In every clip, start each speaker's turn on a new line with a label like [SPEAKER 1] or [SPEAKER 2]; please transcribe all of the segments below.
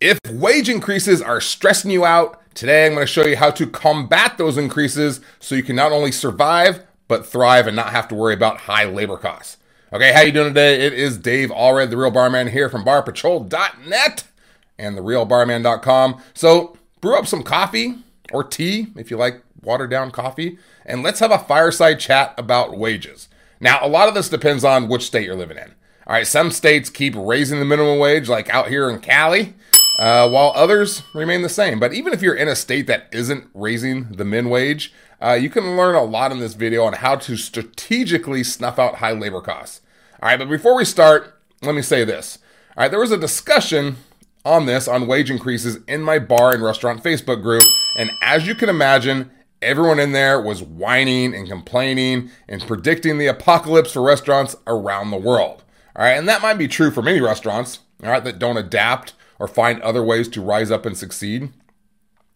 [SPEAKER 1] If wage increases are stressing you out, today I'm going to show you how to combat those increases so you can not only survive but thrive and not have to worry about high labor costs. Okay, how you doing today? It is Dave Allred, the Real Barman here from barpatrol.net and therealbarman.com. So, brew up some coffee or tea if you like watered down coffee and let's have a fireside chat about wages. Now, a lot of this depends on which state you're living in. All right, some states keep raising the minimum wage like out here in Cali uh, while others remain the same. But even if you're in a state that isn't raising the min wage, uh, you can learn a lot in this video on how to strategically snuff out high labor costs. All right, but before we start, let me say this. All right, there was a discussion on this on wage increases in my bar and restaurant Facebook group, and as you can imagine, everyone in there was whining and complaining and predicting the apocalypse for restaurants around the world. All right, and that might be true for many restaurants, all right, that don't adapt or find other ways to rise up and succeed.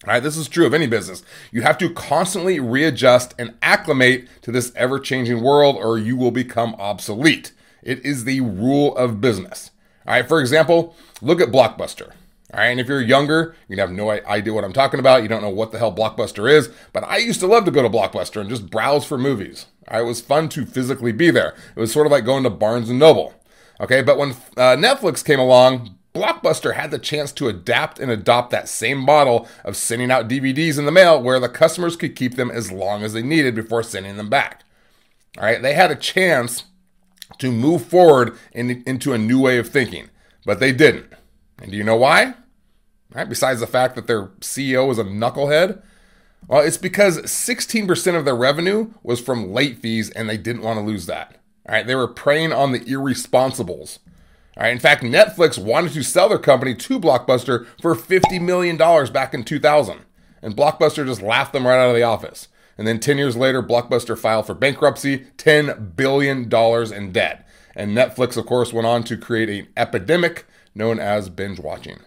[SPEAKER 1] All right, this is true of any business. You have to constantly readjust and acclimate to this ever changing world, or you will become obsolete. It is the rule of business. All right, for example, look at Blockbuster. All right, and if you're younger, you have no idea what I'm talking about. You don't know what the hell Blockbuster is, but I used to love to go to Blockbuster and just browse for movies. It was fun to physically be there. It was sort of like going to Barnes and Noble. Okay, but when uh, Netflix came along, Blockbuster had the chance to adapt and adopt that same model of sending out DVDs in the mail where the customers could keep them as long as they needed before sending them back. All right, they had a chance to move forward in, into a new way of thinking, but they didn't. And do you know why? Right, besides the fact that their CEO is a knucklehead? Well, it's because 16% of their revenue was from late fees and they didn't want to lose that. All right, they were preying on the irresponsibles. In fact, Netflix wanted to sell their company to Blockbuster for $50 million back in 2000. And Blockbuster just laughed them right out of the office. And then 10 years later, Blockbuster filed for bankruptcy, $10 billion in debt. And Netflix, of course, went on to create an epidemic known as binge watching.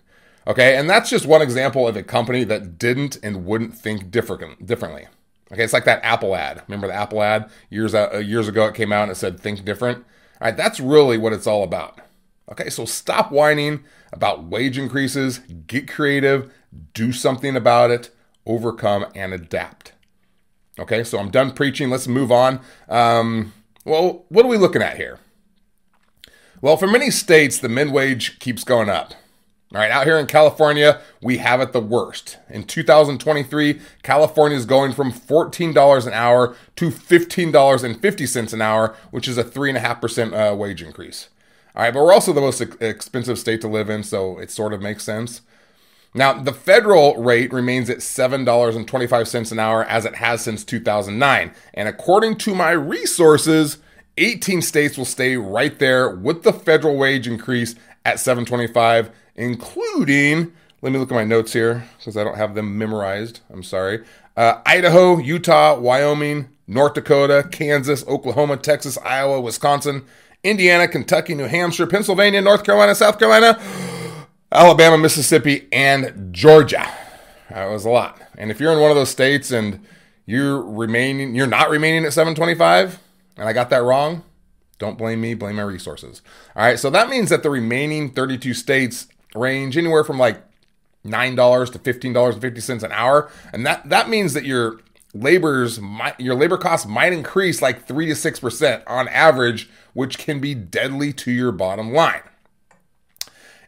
[SPEAKER 1] Okay, and that's just one example of a company that didn't and wouldn't think different, differently. Okay, it's like that Apple ad. Remember the Apple ad years uh, years ago? It came out and it said "Think different." All right, that's really what it's all about. Okay, so stop whining about wage increases, get creative, do something about it, overcome, and adapt. Okay, so I'm done preaching. Let's move on. Um, well, what are we looking at here? Well, for many states, the min wage keeps going up. All right, out here in California, we have it the worst. In 2023, California is going from $14 an hour to $15.50 an hour, which is a 3.5% uh, wage increase. All right, but we're also the most expensive state to live in, so it sort of makes sense. Now, the federal rate remains at $7.25 an hour as it has since 2009. And according to my resources, 18 states will stay right there with the federal wage increase at 725, including, let me look at my notes here because I don't have them memorized. I'm sorry. Uh, Idaho, Utah, Wyoming, North Dakota, Kansas, Oklahoma, Texas, Iowa, Wisconsin, Indiana, Kentucky, New Hampshire, Pennsylvania, North Carolina, South Carolina, Alabama, Mississippi, and Georgia. That was a lot. And if you're in one of those states and you're remaining, you're not remaining at 725, and I got that wrong, don't blame me, blame my resources. All right, so that means that the remaining 32 states range anywhere from like $9 to $15.50 an hour. And that, that means that your labor's your labor costs might increase like 3 to 6% on average which can be deadly to your bottom line.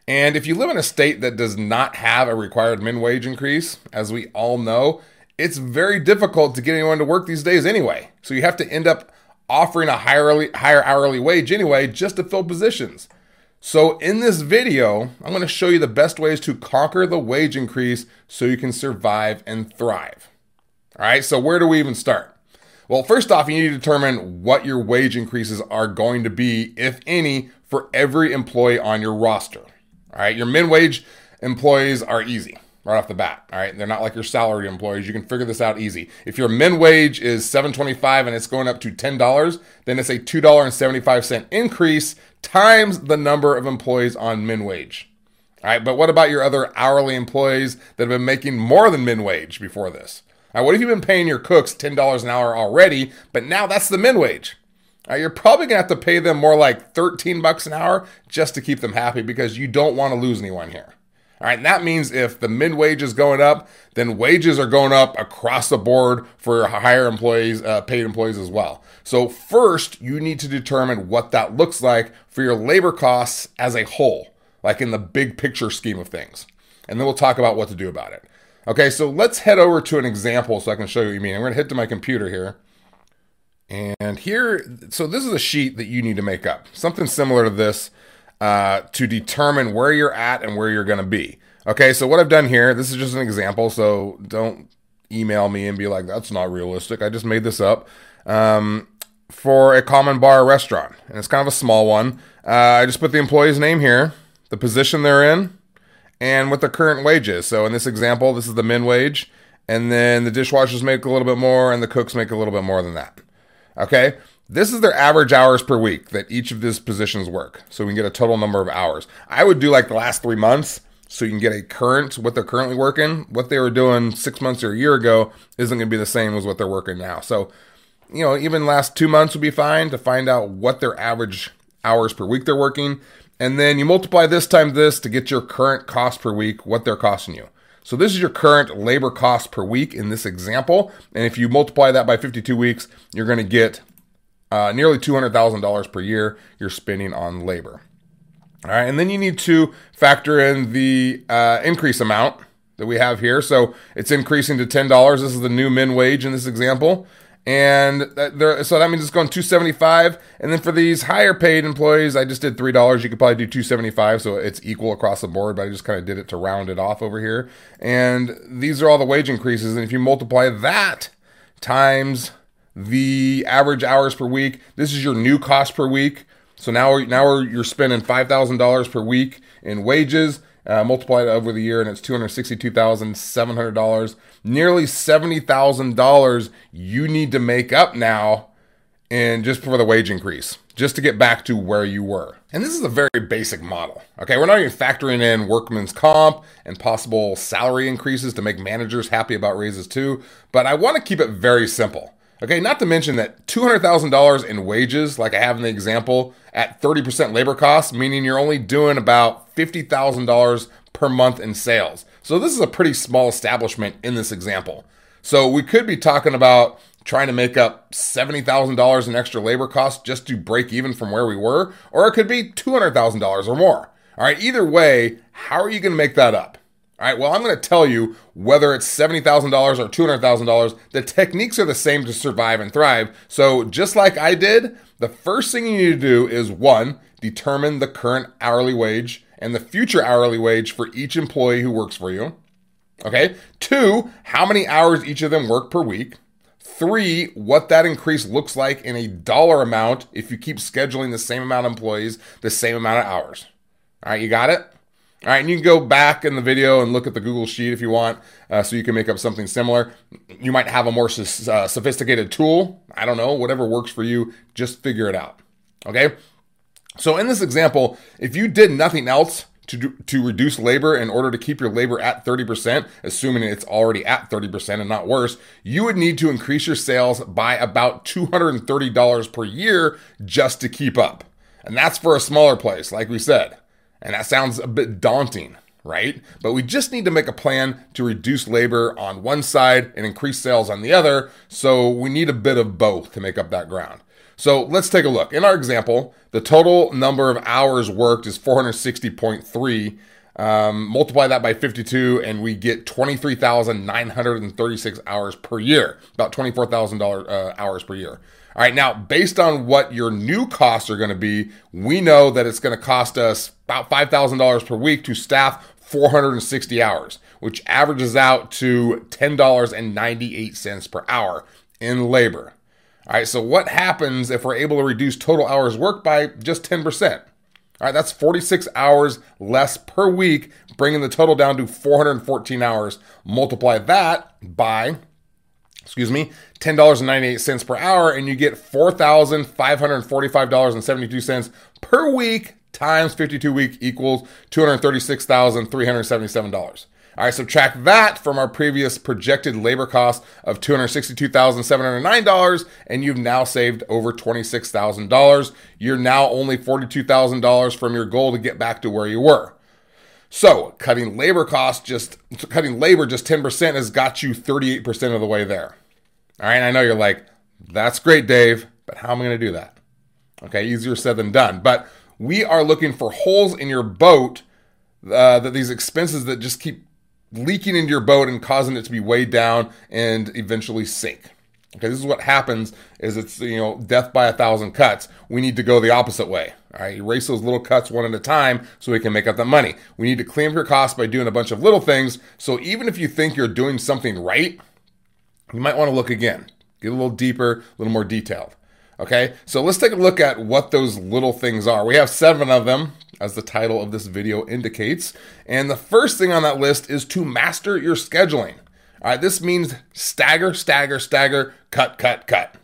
[SPEAKER 1] And if you live in a state that does not have a required min wage increase, as we all know, it's very difficult to get anyone to work these days anyway. So you have to end up offering a higher hourly, higher hourly wage anyway just to fill positions. So in this video, I'm going to show you the best ways to conquer the wage increase so you can survive and thrive. All right, so where do we even start? Well, first off, you need to determine what your wage increases are going to be, if any, for every employee on your roster. All right, your min wage employees are easy right off the bat. All right, they're not like your salary employees. You can figure this out easy. If your min wage is seven twenty-five and it's going up to ten dollars, then it's a two dollar and seventy-five cent increase times the number of employees on min wage. All right, but what about your other hourly employees that have been making more than min wage before this? Now, what if you've been paying your cooks $10 an hour already, but now that's the min wage? You're probably gonna have to pay them more like 13 bucks an hour just to keep them happy because you don't want to lose anyone here. All right, and that means if the mid wage is going up, then wages are going up across the board for higher employees, uh, paid employees as well. So, first, you need to determine what that looks like for your labor costs as a whole, like in the big picture scheme of things. And then we'll talk about what to do about it. Okay, so let's head over to an example so I can show you what you mean. I'm going to head to my computer here. And here, so this is a sheet that you need to make up, something similar to this uh, to determine where you're at and where you're going to be. Okay, so what I've done here, this is just an example, so don't email me and be like, that's not realistic. I just made this up um, for a common bar restaurant, and it's kind of a small one. Uh, I just put the employee's name here, the position they're in, and what the current wage is. So in this example, this is the min wage, and then the dishwashers make a little bit more, and the cooks make a little bit more than that. Okay, this is their average hours per week that each of these positions work. So we can get a total number of hours. I would do like the last three months so you can get a current, what they're currently working. What they were doing six months or a year ago isn't going to be the same as what they're working now. So, you know, even last two months would be fine to find out what their average hours per week they're working. And then you multiply this times this to get your current cost per week, what they're costing you. So this is your current labor cost per week in this example. And if you multiply that by 52 weeks, you're going to get uh, nearly $200,000 per year you're spending on labor. All right, and then you need to factor in the uh, increase amount that we have here. So it's increasing to $10. This is the new min wage in this example. And there, so that means it's going 275. And then for these higher paid employees, I just did $3. You could probably do 275. So it's equal across the board, but I just kind of did it to round it off over here. And these are all the wage increases. And if you multiply that times the average hours per week. This is your new cost per week. So now, now you're spending five thousand dollars per week in wages. Uh, multiply it over the year, and it's two hundred sixty-two thousand seven hundred dollars. Nearly seventy thousand dollars you need to make up now, and just for the wage increase, just to get back to where you were. And this is a very basic model. Okay, we're not even factoring in workman's comp and possible salary increases to make managers happy about raises too. But I want to keep it very simple. Okay, not to mention that $200,000 in wages, like I have in the example, at 30% labor costs, meaning you're only doing about $50,000 per month in sales. So this is a pretty small establishment in this example. So we could be talking about trying to make up $70,000 in extra labor costs just to break even from where we were, or it could be $200,000 or more. All right, either way, how are you going to make that up? All right, well, I'm going to tell you whether it's $70,000 or $200,000, the techniques are the same to survive and thrive. So, just like I did, the first thing you need to do is one, determine the current hourly wage and the future hourly wage for each employee who works for you. Okay. Two, how many hours each of them work per week. Three, what that increase looks like in a dollar amount if you keep scheduling the same amount of employees, the same amount of hours. All right, you got it? All right, and you can go back in the video and look at the Google Sheet if you want, uh, so you can make up something similar. You might have a more uh, sophisticated tool. I don't know, whatever works for you, just figure it out. Okay? So in this example, if you did nothing else to, do, to reduce labor in order to keep your labor at 30%, assuming it's already at 30% and not worse, you would need to increase your sales by about $230 per year just to keep up. And that's for a smaller place, like we said. And that sounds a bit daunting, right? But we just need to make a plan to reduce labor on one side and increase sales on the other. So we need a bit of both to make up that ground. So let's take a look. In our example, the total number of hours worked is 460.3. Um, multiply that by 52, and we get 23,936 hours per year, about $24,000 uh, hours per year. All right, now based on what your new costs are going to be, we know that it's going to cost us about $5,000 per week to staff 460 hours, which averages out to $10.98 per hour in labor. All right, so what happens if we're able to reduce total hours worked by just 10%? All right, that's 46 hours less per week, bringing the total down to 414 hours. Multiply that by excuse me, $10.98 per hour, and you get $4,545.72 per week times 52 week equals $236,377. All right, subtract that from our previous projected labor cost of $262,709, and you've now saved over $26,000. You're now only $42,000 from your goal to get back to where you were. So cutting labor costs just cutting labor just 10% has got you 38% of the way there. All right, I know you're like, that's great, Dave, but how am I going to do that? Okay, easier said than done. But we are looking for holes in your boat uh, that these expenses that just keep leaking into your boat and causing it to be weighed down and eventually sink. Okay, this is what happens is it's you know death by a thousand cuts. We need to go the opposite way. All right, erase those little cuts one at a time so we can make up the money. We need to clean up your costs by doing a bunch of little things. So even if you think you're doing something right, you might want to look again, get a little deeper, a little more detailed. Okay, so let's take a look at what those little things are. We have seven of them, as the title of this video indicates. And the first thing on that list is to master your scheduling. All right, this means stagger, stagger, stagger, cut, cut, cut.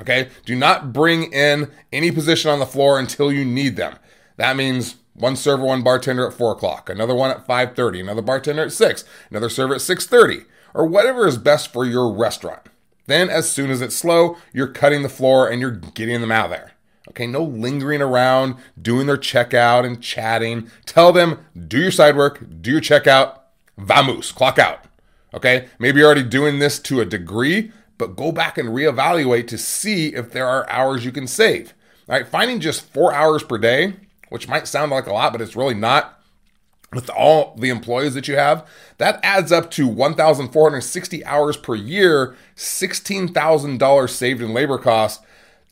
[SPEAKER 1] Okay, do not bring in any position on the floor until you need them. That means one server, one bartender at four o'clock, another one at five thirty, another bartender at six, another server at six thirty, or whatever is best for your restaurant. Then, as soon as it's slow, you're cutting the floor and you're getting them out there. Okay, no lingering around, doing their checkout and chatting. Tell them, do your side work, do your checkout, vamos, clock out. Okay, maybe you're already doing this to a degree, but go back and reevaluate to see if there are hours you can save. All right, finding just four hours per day, which might sound like a lot, but it's really not with all the employees that you have, that adds up to 1,460 hours per year, $16,000 saved in labor costs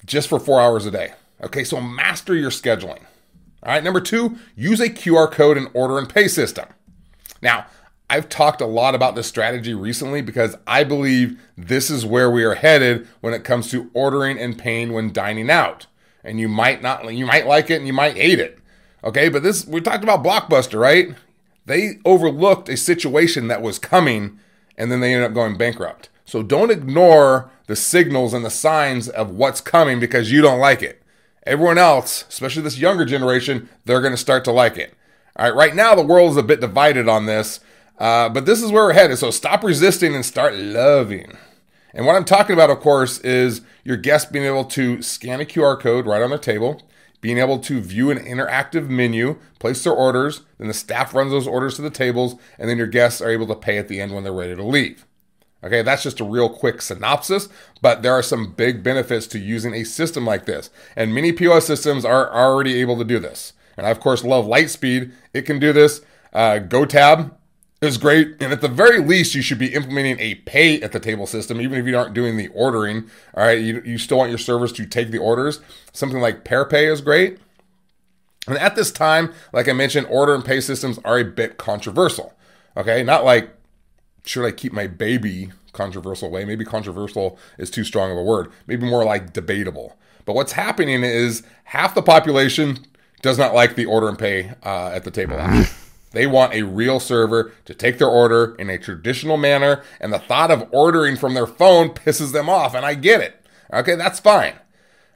[SPEAKER 1] just for four hours a day. Okay, so master your scheduling. All right, number two, use a QR code and order and pay system. Now, I've talked a lot about this strategy recently because I believe this is where we are headed when it comes to ordering and paying when dining out. And you might not, you might like it and you might hate it. Okay, but this, we talked about Blockbuster, right? They overlooked a situation that was coming and then they ended up going bankrupt. So don't ignore the signals and the signs of what's coming because you don't like it. Everyone else, especially this younger generation, they're going to start to like it. All right, right now the world is a bit divided on this, uh, but this is where we're headed. So stop resisting and start loving. And what I'm talking about, of course, is your guests being able to scan a QR code right on their table, being able to view an interactive menu, place their orders, then the staff runs those orders to the tables, and then your guests are able to pay at the end when they're ready to leave. Okay, that's just a real quick synopsis, but there are some big benefits to using a system like this. And many POS systems are already able to do this. And I, of course, love Lightspeed. It can do this. Uh, GoTab is great. And at the very least, you should be implementing a pay at the table system, even if you aren't doing the ordering. All right, you, you still want your servers to take the orders. Something like Paerpay is great. And at this time, like I mentioned, order and pay systems are a bit controversial. Okay, not like should I keep my baby controversial way? Maybe controversial is too strong of a word. Maybe more like debatable. But what's happening is half the population does not like the order and pay uh, at the table. They want a real server to take their order in a traditional manner, and the thought of ordering from their phone pisses them off, and I get it. Okay, that's fine.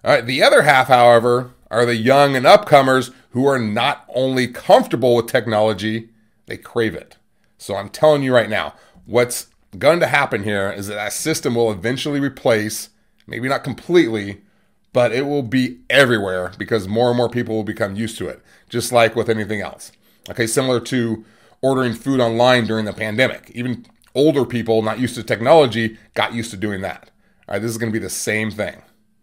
[SPEAKER 1] All right, the other half, however, are the young and upcomers who are not only comfortable with technology, they crave it. So I'm telling you right now, what's going to happen here is that that system will eventually replace, maybe not completely, but it will be everywhere because more and more people will become used to it, just like with anything else. Okay, similar to ordering food online during the pandemic. Even older people not used to technology got used to doing that. All right, this is going to be the same thing.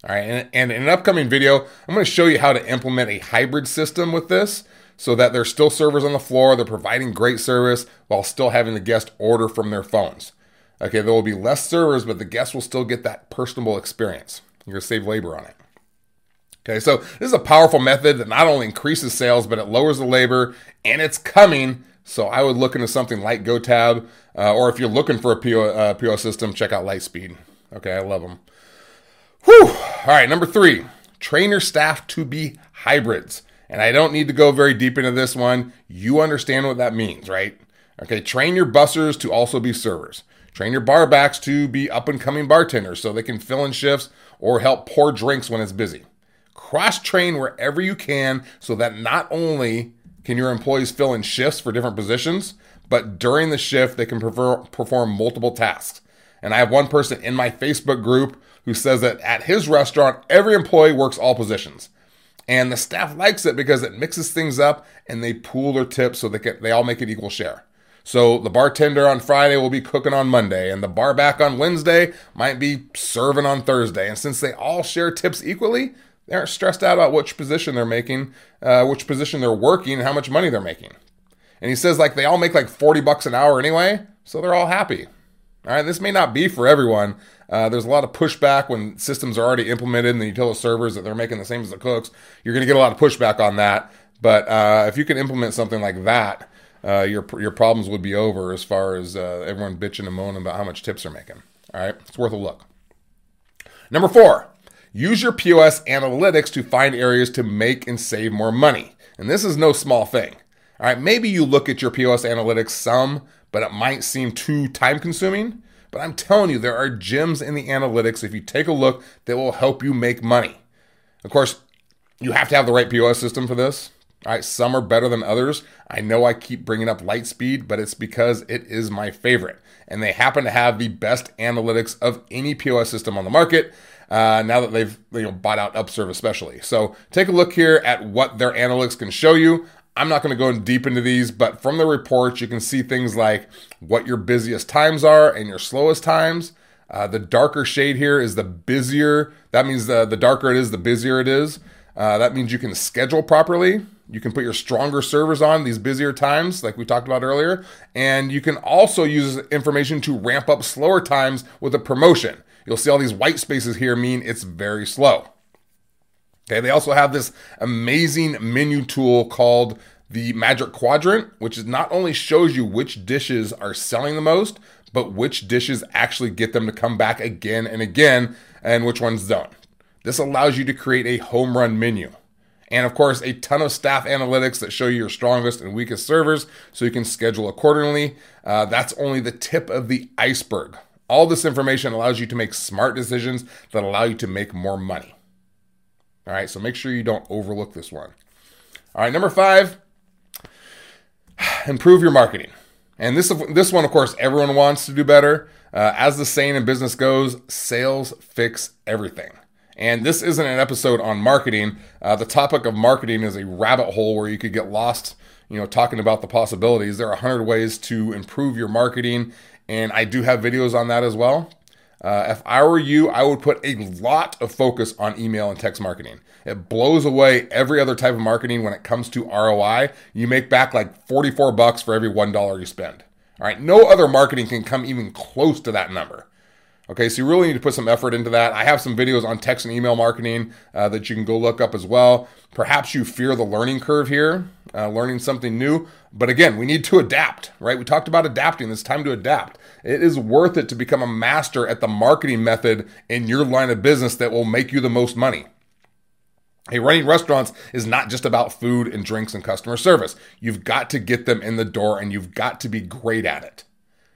[SPEAKER 1] All right, and, and in an upcoming video, I'm going to show you how to implement a hybrid system with this so that there's still servers on the floor. They're providing great service while still having the guest order from their phones. Okay, there will be less servers, but the guest will still get that personable experience. You're going to save labor on it. Okay, so this is a powerful method that not only increases sales, but it lowers the labor and it's coming. So I would look into something like GoTab, uh, or if you're looking for a PO, uh, PO system, check out Lightspeed. Okay, I love them. Whew. All right, number three, train your staff to be hybrids. And I don't need to go very deep into this one. You understand what that means, right? Okay, train your bussers to also be servers. Train your barbacks to be up and coming bartenders so they can fill in shifts or help pour drinks when it's busy. Cross train wherever you can so that not only can your employees fill in shifts for different positions, but during the shift they can perform multiple tasks. And I have one person in my Facebook group who says that at his restaurant, every employee works all positions. And the staff likes it because it mixes things up and they pool their tips so they, get, they all make an equal share. So the bartender on Friday will be cooking on Monday, and the bar back on Wednesday might be serving on Thursday. And since they all share tips equally, they aren't stressed out about which position they're making, uh, which position they're working, and how much money they're making. And he says like they all make like 40 bucks an hour anyway, so they're all happy. All right, this may not be for everyone. Uh, there's a lot of pushback when systems are already implemented and you tell the servers that they're making the same as the cooks. You're going to get a lot of pushback on that. But uh, if you can implement something like that, uh, your your problems would be over as far as uh, everyone bitching and moaning about how much tips they're making. All right, it's worth a look. Number four, use your POS analytics to find areas to make and save more money. And this is no small thing. All right, maybe you look at your POS analytics some, but it might seem too time consuming. But I'm telling you, there are gems in the analytics if you take a look that will help you make money. Of course, you have to have the right POS system for this. All right, some are better than others. I know I keep bringing up Lightspeed, but it's because it is my favorite. And they happen to have the best analytics of any POS system on the market. Uh, now that they've you know bought out Upserve especially. So take a look here at what their analytics can show you. I'm not going to go in deep into these, but from the reports, you can see things like what your busiest times are and your slowest times. Uh, the darker shade here is the busier. That means the, the darker it is, the busier it is. Uh, that means you can schedule properly. You can put your stronger servers on these busier times, like we talked about earlier. And you can also use information to ramp up slower times with a promotion. You'll see all these white spaces here mean it's very slow. Okay, they also have this amazing menu tool called the Magic Quadrant, which is not only shows you which dishes are selling the most, but which dishes actually get them to come back again and again, and which ones don't. This allows you to create a home run menu. And of course, a ton of staff analytics that show you your strongest and weakest servers so you can schedule accordingly. Uh, that's only the tip of the iceberg. All this information allows you to make smart decisions that allow you to make more money. All right, so make sure you don't overlook this one. All right, number five, improve your marketing. And this this one, of course, everyone wants to do better. Uh, as the saying in business goes, sales fix everything. And this isn't an episode on marketing. Uh, the topic of marketing is a rabbit hole where you could get lost, you know, talking about the possibilities. There are a hundred ways to improve your marketing, and I do have videos on that as well. Uh, if I were you, I would put a lot of focus on email and text marketing. It blows away every other type of marketing when it comes to ROI. You make back like 44 bucks for every $1 you spend. All right, no other marketing can come even close to that number. Okay, so you really need to put some effort into that. I have some videos on text and email marketing uh, that you can go look up as well. Perhaps you fear the learning curve here, uh, learning something new. But again, we need to adapt, right? We talked about adapting. It's time to adapt. It is worth it to become a master at the marketing method in your line of business that will make you the most money. Hey, running restaurants is not just about food and drinks and customer service. You've got to get them in the door and you've got to be great at it.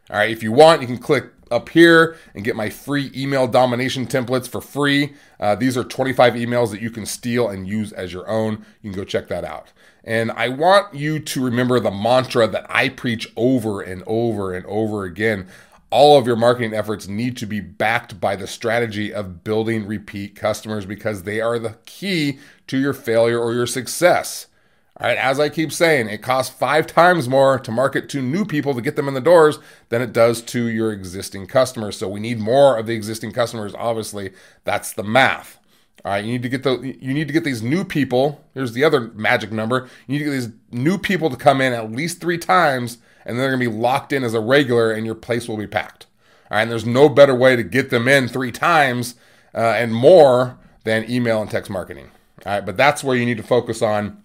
[SPEAKER 1] All right, if you want, you can click up here and get my free email domination templates for free. Uh, these are 25 emails that you can steal and use as your own. You can go check that out. And I want you to remember the mantra that I preach over and over and over again. All of your marketing efforts need to be backed by the strategy of building repeat customers because they are the key to your failure or your success. All right, as I keep saying, it costs five times more to market to new people to get them in the doors than it does to your existing customers. So we need more of the existing customers. Obviously, that's the math. All right, you need to get the you need to get these new people. Here's the other magic number. You need to get these new people to come in at least three times, and then they're to be locked in as a regular, and your place will be packed. All right, and there's no better way to get them in three times uh, and more than email and text marketing. All right, but that's where you need to focus on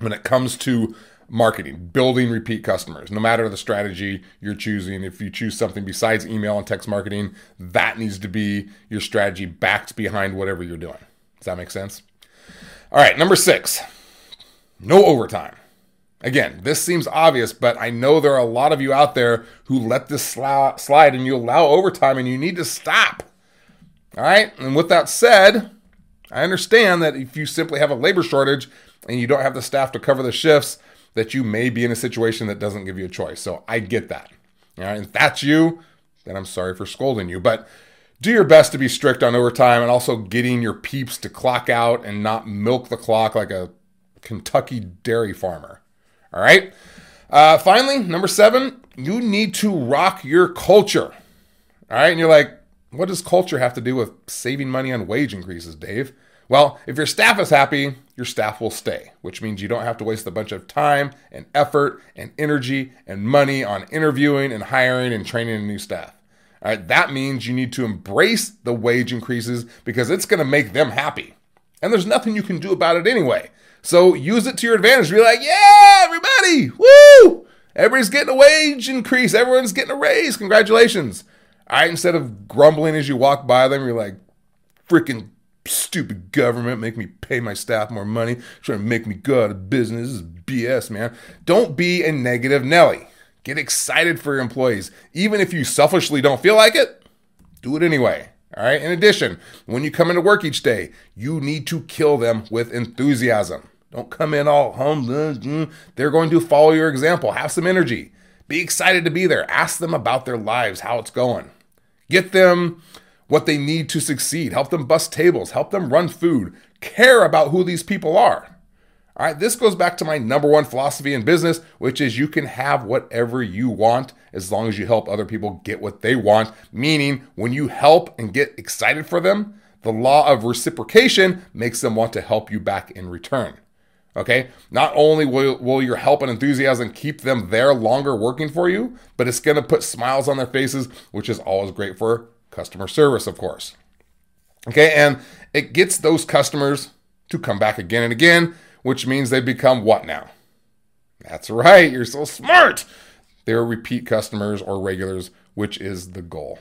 [SPEAKER 1] when it comes to marketing, building repeat customers, no matter the strategy you're choosing. If you choose something besides email and text marketing, that needs to be your strategy backed behind whatever you're doing. Does that make sense? All right, number six, no overtime. Again, this seems obvious, but I know there are a lot of you out there who let this slide and you allow overtime and you need to stop. All right, and with that said, I understand that if you simply have a labor shortage, and you don't have the staff to cover the shifts, that you may be in a situation that doesn't give you a choice. So I get that. All right, if that's you, then I'm sorry for scolding you. But do your best to be strict on overtime and also getting your peeps to clock out and not milk the clock like a Kentucky dairy farmer. All right. Uh, finally, number seven, you need to rock your culture. All right. And you're like, what does culture have to do with saving money on wage increases, Dave? Well, if your staff is happy, your staff will stay, which means you don't have to waste a bunch of time and effort and energy and money on interviewing and hiring and training new staff. All right, that means you need to embrace the wage increases because it's going to make them happy. And there's nothing you can do about it anyway. So use it to your advantage. Be like, yeah, everybody, woo! Everybody's getting a wage increase. Everyone's getting a raise. Congratulations. All right, instead of grumbling as you walk by them, you're like, freaking stupid government make me pay my staff more money, trying to make me go out of business. This is BS, man. Don't be a negative Nelly. Get excited for your employees. Even if you selfishly don't feel like it, do it anyway. All right. In addition, when you come into work each day, you need to kill them with enthusiasm. Don't come in all hum. They're going to follow your example. Have some energy. Be excited to be there. Ask them about their lives, how it's going. Get them what they need to succeed. Help them bust tables. Help them run food. Care about who these people are. All right, this goes back to my number one philosophy in business, which is you can have whatever you want as long as you help other people get what they want. Meaning, when you help and get excited for them, the law of reciprocation makes them want to help you back in return. Okay, not only will, will your help and enthusiasm keep them there longer working for you, but it's to put smiles on their faces, which is always great for customer service, of course. Okay, and it gets those customers to come back again and again, which means they become what now? That's right, you're so smart. They're repeat customers or regulars, which is the goal.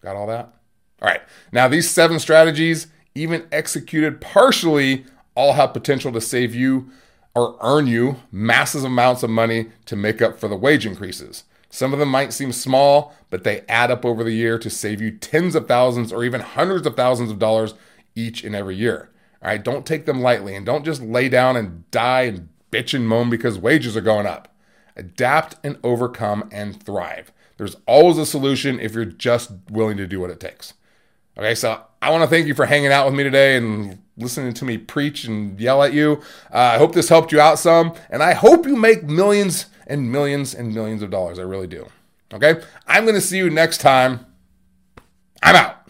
[SPEAKER 1] Got all that? All right, now these seven strategies, even executed partially, all have potential to save you or earn you massive amounts of money to make up for the wage increases. Some of them might seem small, but they add up over the year to save you tens of thousands or even hundreds of thousands of dollars each and every year. All right, don't take them lightly and don't just lay down and die and bitch and moan because wages are going up. Adapt and overcome and thrive. There's always a solution if you're just willing to do what it takes. Okay, so I want to thank you for hanging out with me today and listening to me preach and yell at you. Uh, I hope this helped you out some, and I hope you make millions and millions and millions of dollars. I really do. Okay? I'm going to see you next time. I'm out.